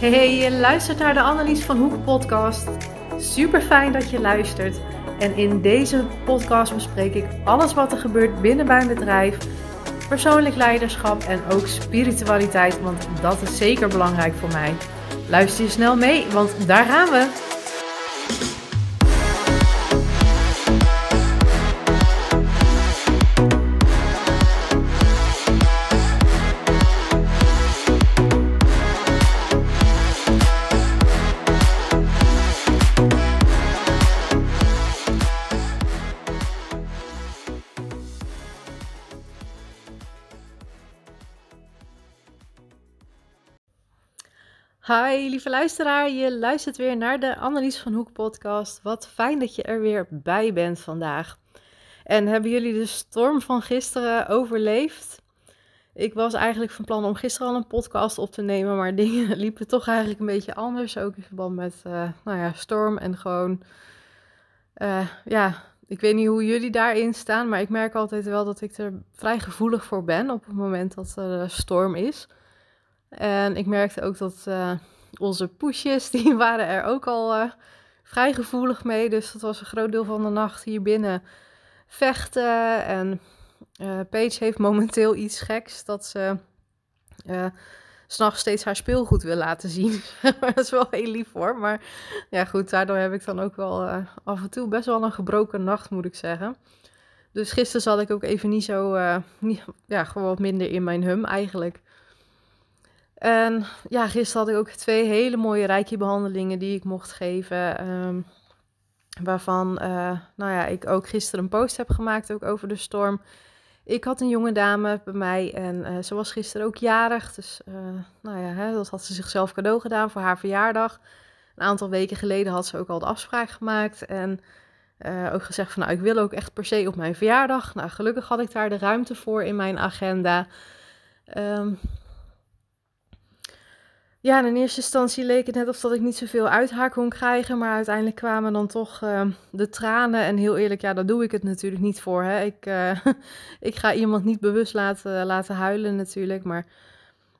Hey, je luistert naar de Annelies van Hoek podcast. Super fijn dat je luistert. En in deze podcast bespreek ik alles wat er gebeurt binnen mijn bedrijf, persoonlijk leiderschap en ook spiritualiteit, want dat is zeker belangrijk voor mij. Luister je snel mee, want daar gaan we. Hi, lieve luisteraar. Je luistert weer naar de Annelies van Hoek podcast. Wat fijn dat je er weer bij bent vandaag. En hebben jullie de storm van gisteren overleefd? Ik was eigenlijk van plan om gisteren al een podcast op te nemen, maar dingen liepen toch eigenlijk een beetje anders. Ook in verband met, uh, nou ja, storm en gewoon, uh, ja, ik weet niet hoe jullie daarin staan, maar ik merk altijd wel dat ik er vrij gevoelig voor ben op het moment dat er storm is. En ik merkte ook dat uh, onze poesjes, die waren er ook al uh, vrij gevoelig mee. Dus dat was een groot deel van de nacht hier binnen vechten. En uh, Paige heeft momenteel iets geks dat ze s'nachts steeds haar speelgoed wil laten zien. dat is wel heel lief hoor. Maar ja goed, daardoor heb ik dan ook wel af en toe best wel een gebroken nacht moet ik zeggen. Dus gisteren zat ik ook even niet zo, ja, gewoon wat minder in mijn hum eigenlijk. En ja, gisteren had ik ook twee hele mooie reiki-behandelingen die ik mocht geven. Um, waarvan, uh, nou ja, ik ook gisteren een post heb gemaakt ook over de storm. Ik had een jonge dame bij mij en uh, ze was gisteren ook jarig. Dus uh, nou ja, hè, dat had ze zichzelf cadeau gedaan voor haar verjaardag. Een aantal weken geleden had ze ook al de afspraak gemaakt. En ook gezegd van, nou, ik wil ook echt per se op mijn verjaardag. Nou, gelukkig had ik daar de ruimte voor in mijn agenda. Um, ja, in eerste instantie leek het net of dat ik niet zoveel uit haar kon krijgen. Maar uiteindelijk kwamen dan toch uh, de tranen. En heel eerlijk, ja, daar doe ik het natuurlijk niet voor. Hè. Ik, uh, ik ga iemand niet bewust laten, laten huilen natuurlijk. Maar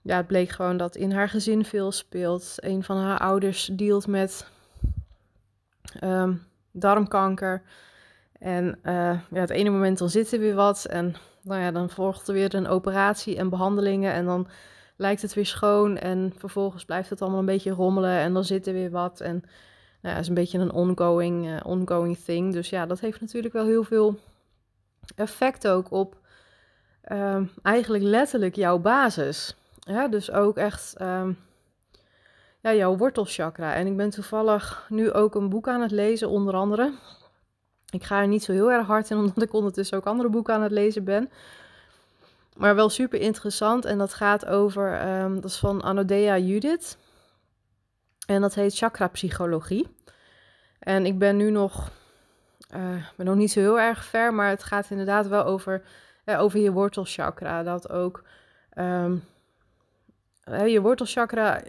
ja, het bleek gewoon dat in haar gezin veel speelt. Een van haar ouders dealt met um, darmkanker. En uh, ja, het ene moment dan zit er weer wat. En nou ja, dan volgt er weer een operatie en behandelingen. En dan lijkt het weer schoon en vervolgens blijft het allemaal een beetje rommelen en dan zit er weer wat. En nou is een beetje een ongoing, uh, ongoing thing. Dus ja, dat heeft natuurlijk wel heel veel effect ook op um, eigenlijk letterlijk jouw basis. Ja, dus ook echt um, ja, jouw wortelchakra. En ik ben toevallig nu ook een boek aan het lezen, onder andere. Ik ga er niet zo heel erg hard in, omdat ik ondertussen ook andere boeken aan het lezen ben. Maar wel super interessant. En dat gaat over, um, dat is van Anodea Judith. En dat heet chakra psychologie. En ik ben nu nog, uh, ben nog niet zo heel erg ver, maar het gaat inderdaad wel over, uh, over je wortelchakra. Dat ook uh, je wortelchakra,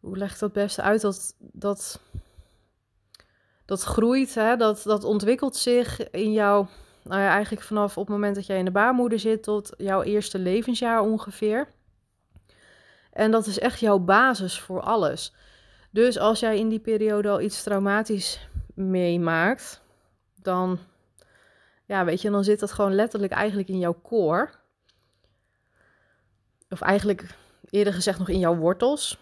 hoe leg ik dat best uit? Dat, dat, dat groeit, hè? Dat, dat ontwikkelt zich in jouw nou ja, eigenlijk vanaf op het moment dat jij in de baarmoeder zit tot jouw eerste levensjaar ongeveer. En dat is echt jouw basis voor alles. Dus als jij in die periode al iets traumatisch meemaakt, dan, ja, weet je, dan zit dat gewoon letterlijk eigenlijk in jouw core. Of eigenlijk eerder gezegd nog in jouw wortels.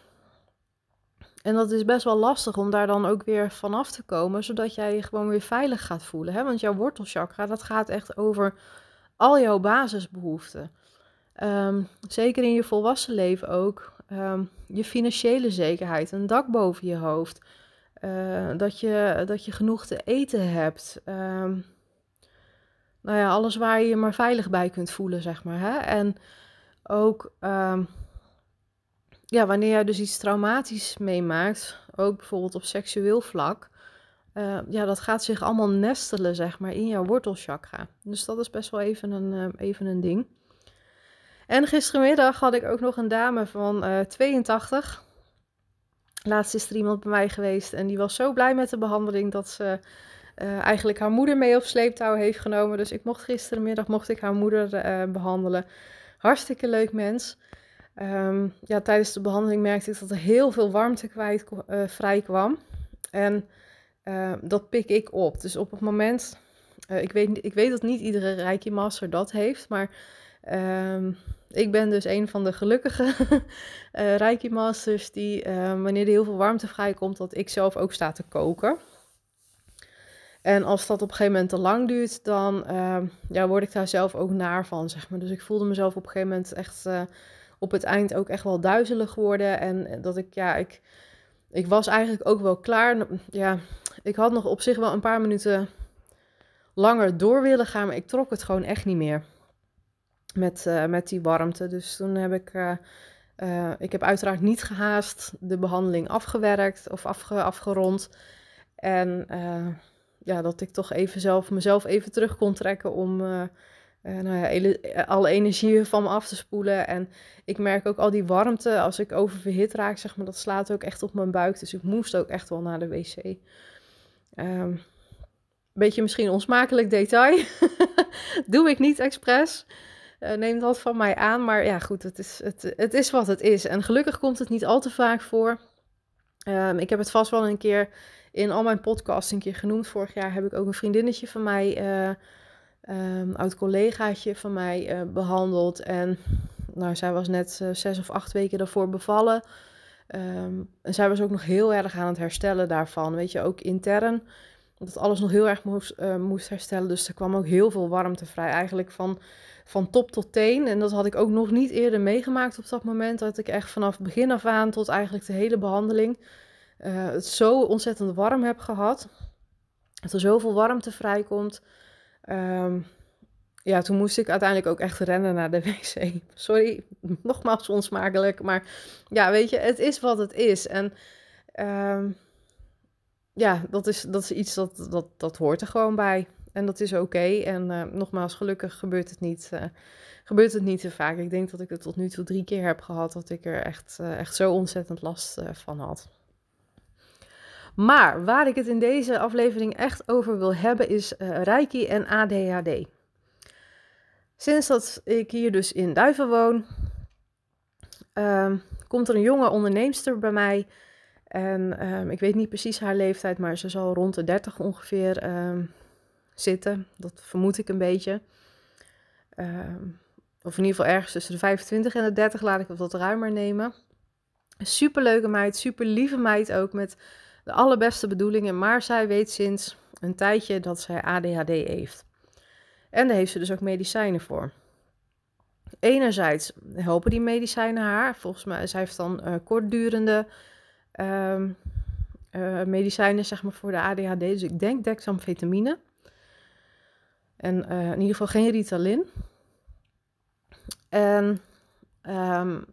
En dat is best wel lastig om daar dan ook weer vanaf te komen, zodat jij je gewoon weer veilig gaat voelen. Hè? Want jouw wortelchakra, dat gaat echt over al jouw basisbehoeften. Um, zeker in je volwassen leven ook. Um, je financiële zekerheid, een dak boven je hoofd. Uh, dat, je, dat je genoeg te eten hebt. Um, nou ja, alles waar je je maar veilig bij kunt voelen, zeg maar. Hè? En ook ja, wanneer jij dus iets traumatisch meemaakt, ook bijvoorbeeld op seksueel vlak, uh, ja, dat gaat zich allemaal nestelen, zeg maar, in jouw wortelchakra. Dus dat is best wel even een, uh, even een ding. En gistermiddag had ik ook nog een dame van uh, 82. Laatst is er iemand bij mij geweest en die was zo blij met de behandeling dat ze eigenlijk haar moeder mee op sleeptouw heeft genomen. Dus ik mocht gistermiddag mocht ik haar moeder behandelen. Hartstikke leuk mens. Ehm, ja, tijdens de behandeling merkte ik dat er heel veel warmte kwijt, uh, vrij kwam. En uh, dat pik ik op. Dus op het moment, uh, ik, weet, ik weet dat niet iedere Reiki Master dat heeft, maar um, ik ben dus een van de gelukkige uh, Reiki Masters die, wanneer er heel veel warmte vrijkomt, dat ik zelf ook sta te koken. En als dat op een gegeven moment te lang duurt, dan ja, word ik daar zelf ook naar van, zeg maar. Dus ik voelde mezelf op een gegeven moment echt op het eind ook echt wel duizelig geworden. En dat ik, ja, ik, ik was eigenlijk ook wel klaar. Ja, ik had nog op zich wel een paar minuten langer door willen gaan, maar ik trok het gewoon echt niet meer met, uh, met die warmte. Dus toen heb ik, uh, uh, ik heb uiteraard niet gehaast de behandeling afgewerkt of afge, afgerond. En ja, dat ik toch even zelf mezelf even terug kon trekken om uh, nou ja, eh, alle energie van me af te spoelen. En ik merk ook al die warmte, als ik oververhit raak, zeg maar, dat slaat ook echt op mijn buik. Dus ik moest ook echt wel naar de wc. Um, beetje misschien onsmakelijk detail. Doe ik niet expres. Uh, neem dat van mij aan. Maar ja, goed, het is, het, het is wat het is. En gelukkig komt het niet al te vaak voor. Um, ik heb het vast wel een keer in al mijn podcasts een keer genoemd. Vorig jaar heb ik ook een vriendinnetje van mij... um, oud collegaatje van mij uh, behandeld. En nou, zij was net uh, zes of acht weken daarvoor bevallen. Um, en zij was ook nog heel erg aan het herstellen daarvan. Weet je, ook intern. Dat alles nog heel erg moest, uh, moest herstellen. Dus er kwam ook heel veel warmte vrij. Eigenlijk van, van top tot teen. En dat had ik ook nog niet eerder meegemaakt op dat moment. Dat ik echt vanaf begin af aan tot eigenlijk de hele behandeling het zo ontzettend warm heb gehad. Dat er zoveel warmte vrijkomt. Um, ja, toen moest ik uiteindelijk ook echt rennen naar de wc. Sorry, nogmaals onsmakelijk. Maar ja, weet je, het is wat het is. En um, ja, dat is, dat is iets dat, dat, dat hoort er gewoon bij. En dat is oké. En uh, nogmaals, gelukkig gebeurt het, niet, uh, gebeurt het niet te vaak. Ik denk dat ik het tot nu toe drie keer heb gehad dat ik er echt, uh, echt zo ontzettend last van had. Maar waar ik het in deze aflevering echt over wil hebben is uh, Reiki en ADHD. Sinds dat ik hier dus in Duiven woon, um, komt er een jonge onderneemster bij mij. En um, ik weet niet precies haar leeftijd, maar ze zal rond de 30 ongeveer um, zitten. Dat vermoed ik een beetje. of in ieder geval ergens tussen de 25 en de 30, laat ik het wat ruimer nemen. Super leuke meid, super lieve meid ook. Met de allerbeste bedoelingen, maar zij weet sinds een tijdje dat zij ADHD heeft. En daar heeft ze dus ook medicijnen voor. Enerzijds helpen die medicijnen haar. Volgens mij, zij heeft dan uh, kortdurende uh, uh, medicijnen zeg maar, voor de ADHD. Dus ik denk dexamfetamine. En eh, in ieder geval geen Ritalin. En um,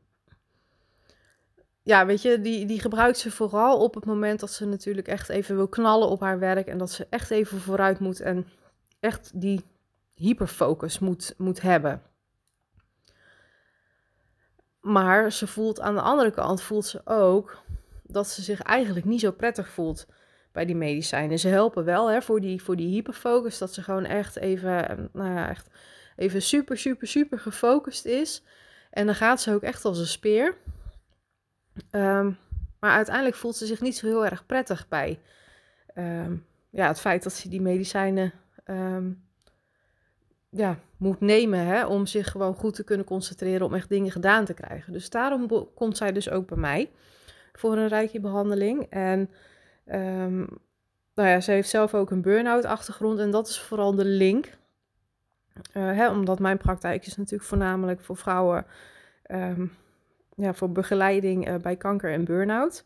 ja, weet je, die, die gebruikt ze vooral op het moment dat ze natuurlijk echt even wil knallen op haar werk. En dat ze echt even vooruit moet en echt die hyperfocus moet, moet hebben. Maar ze voelt aan de andere kant, voelt ze ook dat ze zich eigenlijk niet zo prettig voelt bij die medicijnen. Ze helpen wel hè, voor, die, voor die hyperfocus, dat ze gewoon echt even, nou ja, echt even super, super, super gefocust is. En dan gaat ze ook echt als een speer. Um, maar uiteindelijk voelt ze zich niet zo heel erg prettig bij um, ja, het feit dat ze die medicijnen um, ja, moet nemen hè, om zich gewoon goed te kunnen concentreren om echt dingen gedaan te krijgen. Dus daarom komt zij dus ook bij mij voor een rijke behandeling. En nou ja, ze heeft zelf ook een burn-out achtergrond en dat is vooral de link. Uh, hè, omdat mijn praktijk is natuurlijk voornamelijk voor vrouwen ja, voor begeleiding uh, bij kanker en burn-out.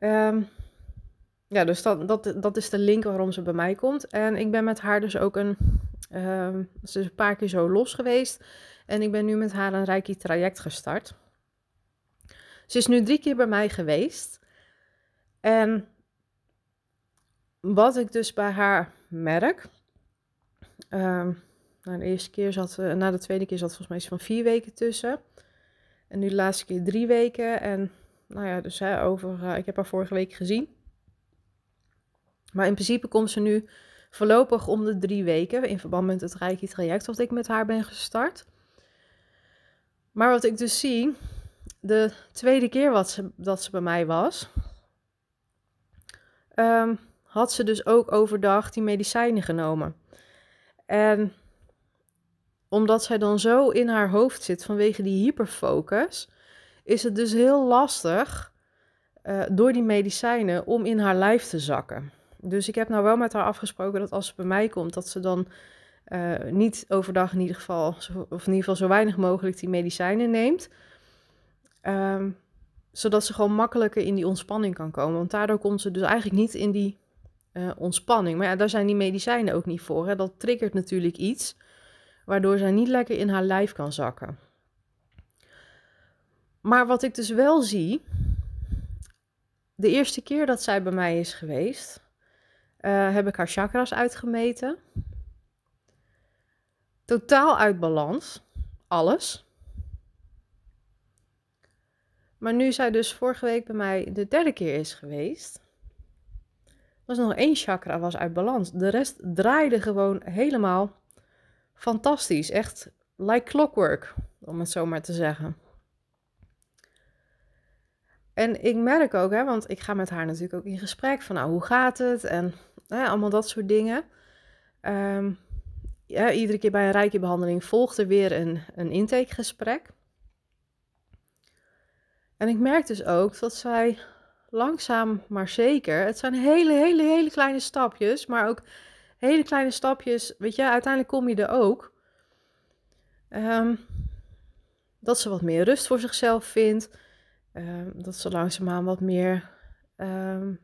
Um, ja, dus dat, dat, dat is de link waarom ze bij mij komt. En ik ben met haar dus ook een, um, is een paar keer zo los geweest. En ik ben nu met haar een Reiki traject gestart. Ze is nu drie keer bij mij geweest. En wat ik dus bij haar merk. Um, nou, de eerste keer zat, uh, na de tweede keer zat volgens mij iets van vier weken tussen. En nu de laatste keer drie weken. En nou ja, dus hè, over, uh, ik heb haar vorige week gezien. Maar in principe komt ze nu voorlopig om de drie weken in verband met het Reiki traject wat ik met haar ben gestart. Maar wat ik dus zie, de tweede keer wat ze, dat ze bij mij was, ehm, had ze dus ook overdag die medicijnen genomen. En omdat zij dan zo in haar hoofd zit vanwege die hyperfocus, is het dus heel lastig uh, door die medicijnen om in haar lijf te zakken. Dus ik heb nou wel met haar afgesproken dat als ze bij mij komt, dat ze dan uh, niet overdag in ieder geval, of in ieder geval zo weinig mogelijk die medicijnen neemt. Um, zodat ze gewoon makkelijker in die ontspanning kan komen. Want daardoor komt ze dus eigenlijk niet in die uh, ontspanning. Maar ja, daar zijn die medicijnen ook niet voor. Hè? Dat triggert natuurlijk iets, waardoor zij niet lekker in haar lijf kan zakken. Maar wat ik dus wel zie, de eerste keer dat zij bij mij is geweest, uh, heb ik haar chakras uitgemeten. Totaal uit balans. Alles. Maar nu zij dus vorige week bij mij de derde keer is geweest, was nog één chakra was uit balans. De rest draaide gewoon helemaal fantastisch. Echt like clockwork, om het zo maar te zeggen. En ik merk ook, hè, want ik ga met haar natuurlijk ook in gesprek van, nou, hoe gaat het? En hè, allemaal dat soort dingen. Ja, iedere keer bij een rijke behandeling volgt er weer een, een intakegesprek. En ik merk dus ook dat zij langzaam maar zeker, het zijn hele, hele, hele kleine stapjes, maar ook hele kleine stapjes, weet je, uiteindelijk kom je er ook. Um, dat ze wat meer rust voor zichzelf vindt. Um, dat ze langzaamaan wat meer, um,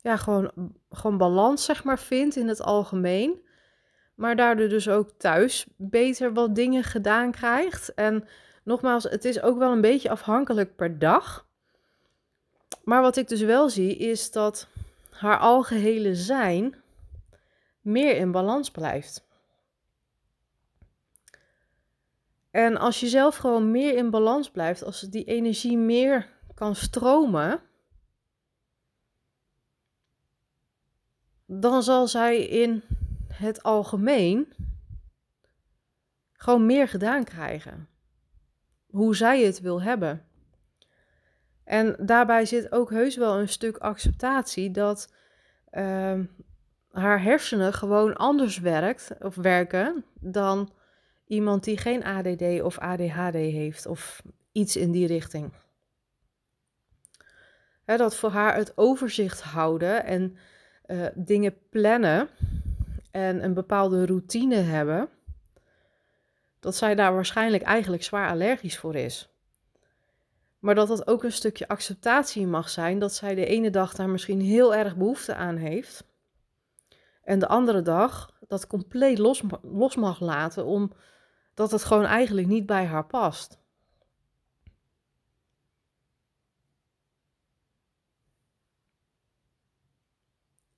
ja, gewoon, gewoon balans, zeg maar, vindt in het algemeen maar daardoor dus ook thuis beter wat dingen gedaan krijgt. En nogmaals, het is ook wel een beetje afhankelijk per dag. Maar wat ik dus wel zie, is dat haar algehele zijn meer in balans blijft. En als je zelf gewoon meer in balans blijft, als die energie meer kan stromen, dan zal zij in het algemeen gewoon meer gedaan krijgen. Hoe zij het wil hebben. En daarbij zit ook heus wel een stuk acceptatie dat uh, haar hersenen gewoon anders werkt of werken dan iemand die geen ADD of ADHD heeft of iets in die richting. dat voor haar het overzicht houden en uh, dingen plannen en een bepaalde routine hebben, dat zij daar waarschijnlijk eigenlijk zwaar allergisch voor is. Maar dat dat ook een stukje acceptatie mag zijn dat zij de ene dag daar misschien heel erg behoefte aan heeft. En de andere dag dat compleet los, mag laten, omdat het gewoon eigenlijk niet bij haar past.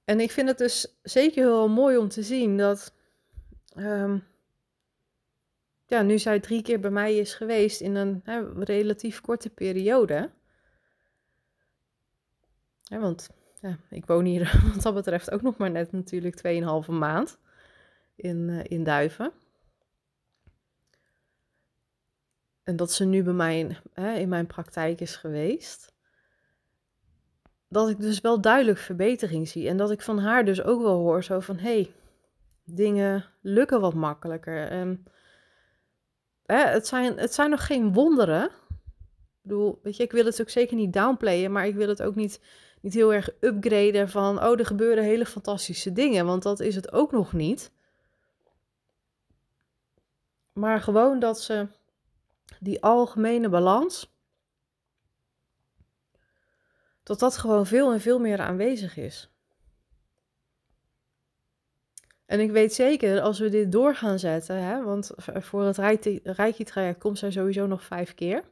En ik vind het dus zeker heel mooi om te zien dat. Ehm, ja, nu zij drie keer bij mij is geweest in een hè, relatief korte periode. want ja, ik woon hier wat dat betreft ook nog maar net natuurlijk 2,5 maand in, uh, in Duiven. En dat ze nu bij mij in, hè, in mijn praktijk is geweest dat ik dus wel duidelijk verbetering zie. En dat ik van haar dus ook wel hoor zo van, hey, dingen lukken wat makkelijker. Hè, het, zijn, het zijn nog geen wonderen. Ik bedoel, ik wil het ook zeker niet downplayen, maar ik wil het ook niet, niet heel erg upgraden van, oh, er gebeuren hele fantastische dingen, want dat is het ook nog niet. Maar gewoon dat ze die algemene balans, dat dat gewoon veel en veel meer aanwezig is. En ik weet zeker, als we dit door gaan zetten, hè, want voor het Reiki-traject komt zij sowieso nog vijf keer.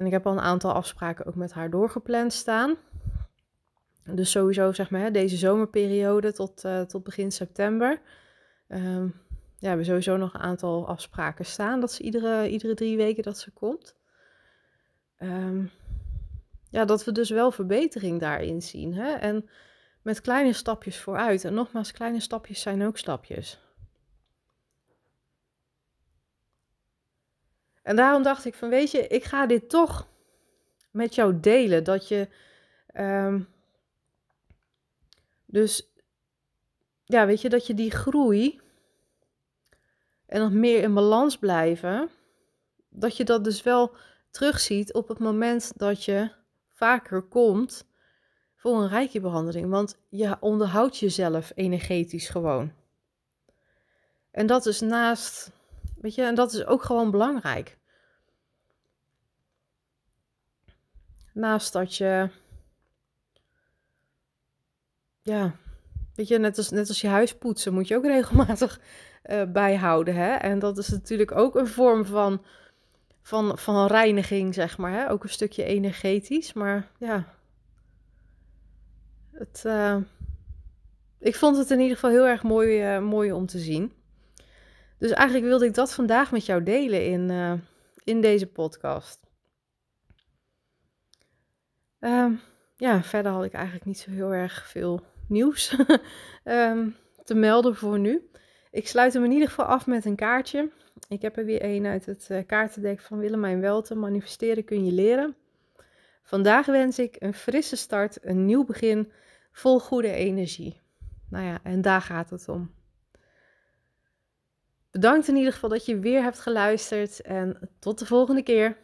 En ik heb al een aantal afspraken ook met haar doorgepland staan. Dus sowieso, zeg maar, deze zomerperiode tot, uh, tot begin september. Um, ja, we hebben sowieso nog een aantal afspraken staan. Dat ze iedere, iedere drie weken dat ze komt. Um, ja, dat we dus wel verbetering daarin zien. Hè? En met kleine stapjes vooruit. En nogmaals, kleine stapjes zijn ook stapjes. En daarom dacht ik van, weet je, ik ga dit toch met jou delen. Dat je, ehm, dus, ja, weet je, dat je die groei en nog meer in balans blijven, dat je dat dus wel terugziet op het moment dat je vaker komt voor een rijkjebehandeling. Want je onderhoudt jezelf energetisch gewoon. En dat is naast, weet je, en dat is ook gewoon belangrijk. Naast dat je, ja, weet je, net als, net als je huis poetsen moet je ook regelmatig uh, bijhouden. Hè? En dat is natuurlijk ook een vorm van, van, van reiniging, zeg maar. Hè? Ook een stukje energetisch. Maar ja, het, uh, ik vond het in ieder geval heel erg mooi, uh, mooi om te zien. Dus eigenlijk wilde ik dat vandaag met jou delen in, uh, in deze podcast. Uh, ja, verder had ik eigenlijk niet zo heel erg veel nieuws um, te melden voor nu. Ik sluit hem in ieder geval af met een kaartje. Ik heb er weer een uit het uh, kaartendek van Willemijn Welten. Manifesteren kun je leren. Vandaag wens ik een frisse start, een nieuw begin, vol goede energie. Nou ja, en daar gaat het om. Bedankt in ieder geval dat je weer hebt geluisterd en tot de volgende keer.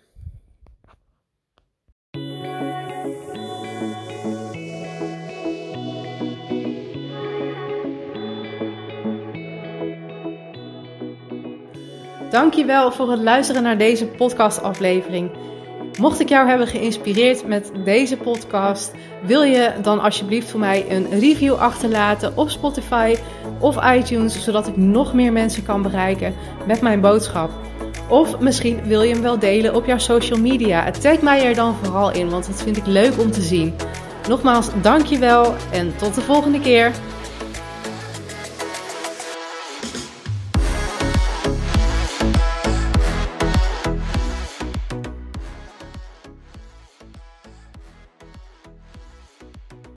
Dankjewel voor het luisteren naar deze podcastaflevering. Mocht ik jou hebben geïnspireerd met deze podcast, wil je dan alsjeblieft voor mij een review achterlaten op Spotify of iTunes, zodat ik nog meer mensen kan bereiken met mijn boodschap. Of misschien wil je hem wel delen op jouw social media. Tag mij er dan vooral in, want dat vind ik leuk om te zien. Nogmaals, dankjewel en tot de volgende keer.